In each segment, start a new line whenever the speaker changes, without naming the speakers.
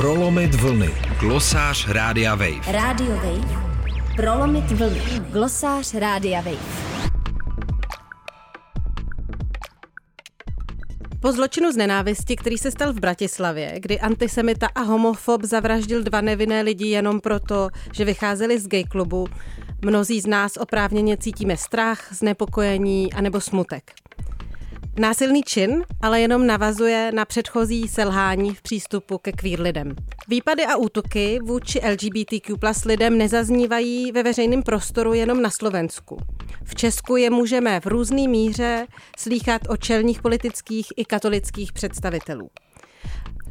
Prolomit vlny. Glosář Rádia Wave.
Radio Wave. Prolomit vlny. Glosář Rádia Wave.
Po zločinu z nenávisti, který se stal v Bratislavě, kdy antisemita a homofob zavraždil dva nevinné lidi jenom proto, že vycházeli z gay klubu, mnozí z nás oprávněně cítíme strach, znepokojení anebo smutek. Násilný čin ale jenom navazuje na předchozí selhání v přístupu ke queer lidem. Výpady a útoky vůči LGBTQ plus lidem nezaznívají ve veřejném prostoru jenom na Slovensku. V Česku je můžeme v různé míře slýchat o čelních politických i katolických představitelů.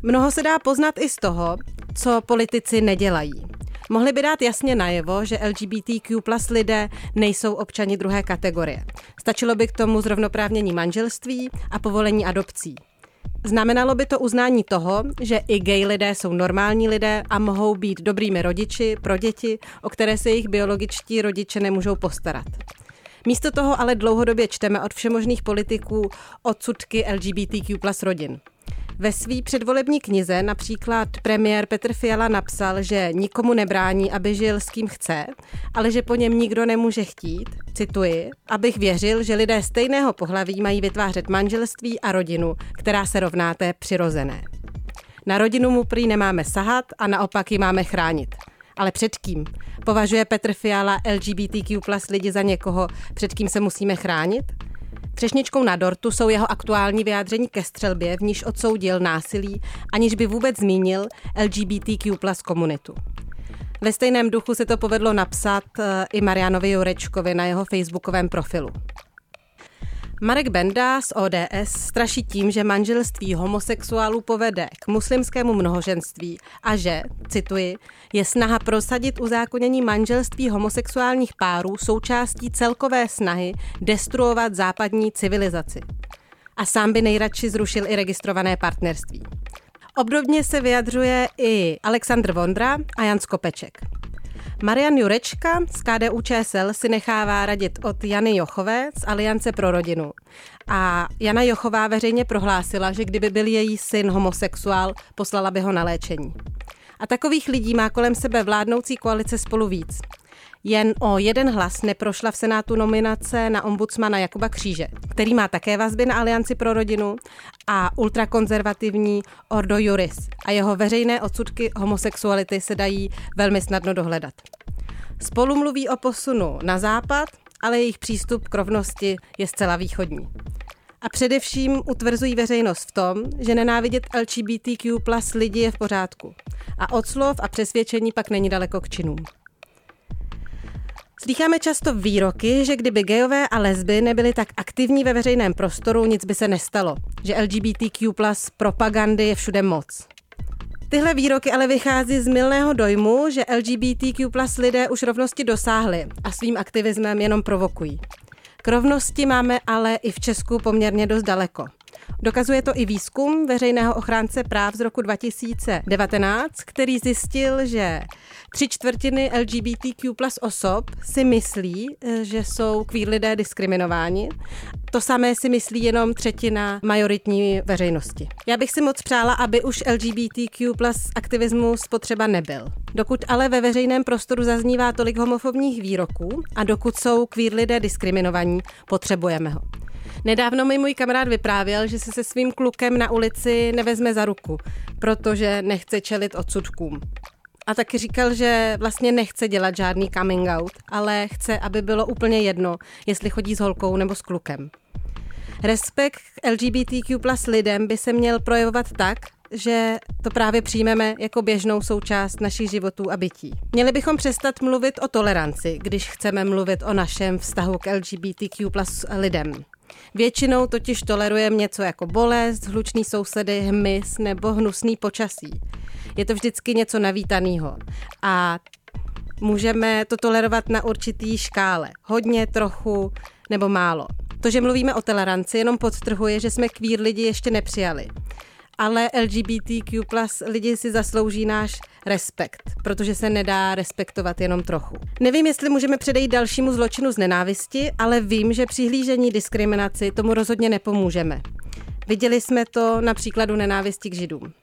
Mnoho se dá poznat i z toho, co politici nedělají. Mohli by dát jasně najevo, že LGBTQ plus lidé nejsou občani druhé kategorie. Stačilo by k tomu zrovnoprávnění manželství a povolení adopcí. Znamenalo by to uznání toho, že i gay lidé jsou normální lidé a mohou být dobrými rodiči pro děti, o které se jejich biologičtí rodiče nemůžou postarat. Místo toho ale dlouhodobě čteme od všemožných politiků odsudky LGBTQ plus rodin. Ve své předvolební knize například premiér Petr Fiala napsal, že nikomu nebrání, aby žil s kým chce, ale že po něm nikdo nemůže chtít, cituji, abych věřil, že lidé stejného pohlaví mají vytvářet manželství a rodinu, která se rovná té přirozené. Na rodinu mu prý nemáme sahat a naopak ji máme chránit. Ale před kým? Považuje Petr Fiala LGBTQ plus lidi za někoho, před kým se musíme chránit? Třešničkou na dortu jsou jeho aktuální vyjádření ke střelbě, v níž odsoudil násilí, aniž by vůbec zmínil LGBTQ plus komunitu. Ve stejném duchu se to povedlo napsat eh, i Marianovi Jurečkovi na jeho facebookovém profilu. Marek Benda z ODS straší tím, že manželství homosexuálů povede k muslimskému mnohoženství a že, cituji, je snaha prosadit uzákonění manželství homosexuálních párů součástí celkové snahy destruovat západní civilizaci. A sám by nejradši zrušil i registrované partnerství. Obdobně se vyjadřuje i Aleksandr Vondra a Jan Skopeček. Marian Jurečka z KDU ČSL si nechává radit od Jany Jochové z Aliance pro rodinu. A Jana Jochová veřejně prohlásila, že kdyby byl její syn homosexuál, poslala by ho na léčení. A takových lidí má kolem sebe vládnoucí koalice spolu víc. Jen o jeden hlas neprošla v Senátu nominace na ombudsmana Jakuba Kříže, který má také vazby na Alianci pro rodinu a ultrakonzervativní Ordo Juris a jeho veřejné odsudky homosexuality se dají velmi snadno dohledat. Spolu mluví o posunu na západ, ale jejich přístup k rovnosti je zcela východní. A především utvrzují veřejnost v tom, že nenávidět LGBTQ plus lidi je v pořádku. A od slov a přesvědčení pak není daleko k činům. Slycháme často výroky, že kdyby gejové a lesby nebyly tak aktivní ve veřejném prostoru, nic by se nestalo. Že LGBTQ plus propagandy je všude moc. Tyhle výroky ale vychází z milného dojmu, že LGBTQ plus lidé už rovnosti dosáhli a svým aktivismem jenom provokují. K rovnosti máme ale i v Česku poměrně dost daleko. Dokazuje to i výzkum veřejného ochránce práv z roku 2019, který zjistil, že tři čtvrtiny LGBTQ plus osob si myslí, eh, že jsou queer lidé diskriminováni. To samé si myslí jenom třetina majoritní veřejnosti. Já bych si moc přála, aby už LGBTQ plus aktivismus potřeba nebyl. Dokud ale ve veřejném prostoru zaznívá tolik homofobních výroků a dokud jsou queer lidé diskriminovaní, potřebujeme ho. Nedávno mi můj kamarád vyprávěl, že se se svým klukem na ulici nevezme za ruku, protože nechce čelit odsudkům. A taky říkal, že vlastně nechce dělat žádný coming out, ale chce, aby bylo úplně jedno, jestli chodí s holkou nebo s klukem. Respekt k LGBTQ plus lidem by se měl projevovat tak, že to právě přijmeme jako běžnou součást našich životů a bytí. Měli bychom přestat mluvit o toleranci, když chceme mluvit o našem vztahu k LGBTQ plus lidem. Většinou totiž tolerujeme něco jako bolest, hlučný sousedy, hmyz nebo hnusný počasí. Je to vždycky něco navítaného. A můžeme to tolerovat na určitý škále. Hodně, trochu nebo málo. To, že mluvíme o toleranci, jenom podtrhuje, že jsme queer lidi ještě nepřijali ale LGBTQ plus lidi si zaslouží náš respekt, protože se nedá respektovat jenom trochu. Nevím, jestli můžeme předejít dalšímu zločinu z nenávisti, ale vím, že přihlížení diskriminaci tomu rozhodně nepomůžeme. Viděli jsme to na příkladu nenávisti k židům.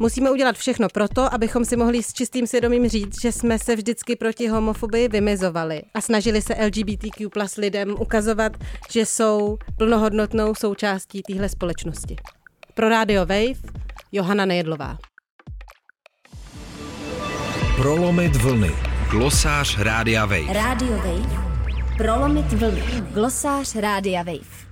Musíme udělat všechno proto, abychom si mohli s čistým svědomím říct, že jsme se vždycky proti homofobii vymezovali a snažili se LGBTQ plus lidem ukazovat, že jsou plnohodnotnou součástí téhle společnosti. Pro Radio Wave Johana Nejedlová.
Prolomit vlny. Glosář Rádia Wave.
Radio Wave. Prolomit vlny. Glosář Rádia Wave.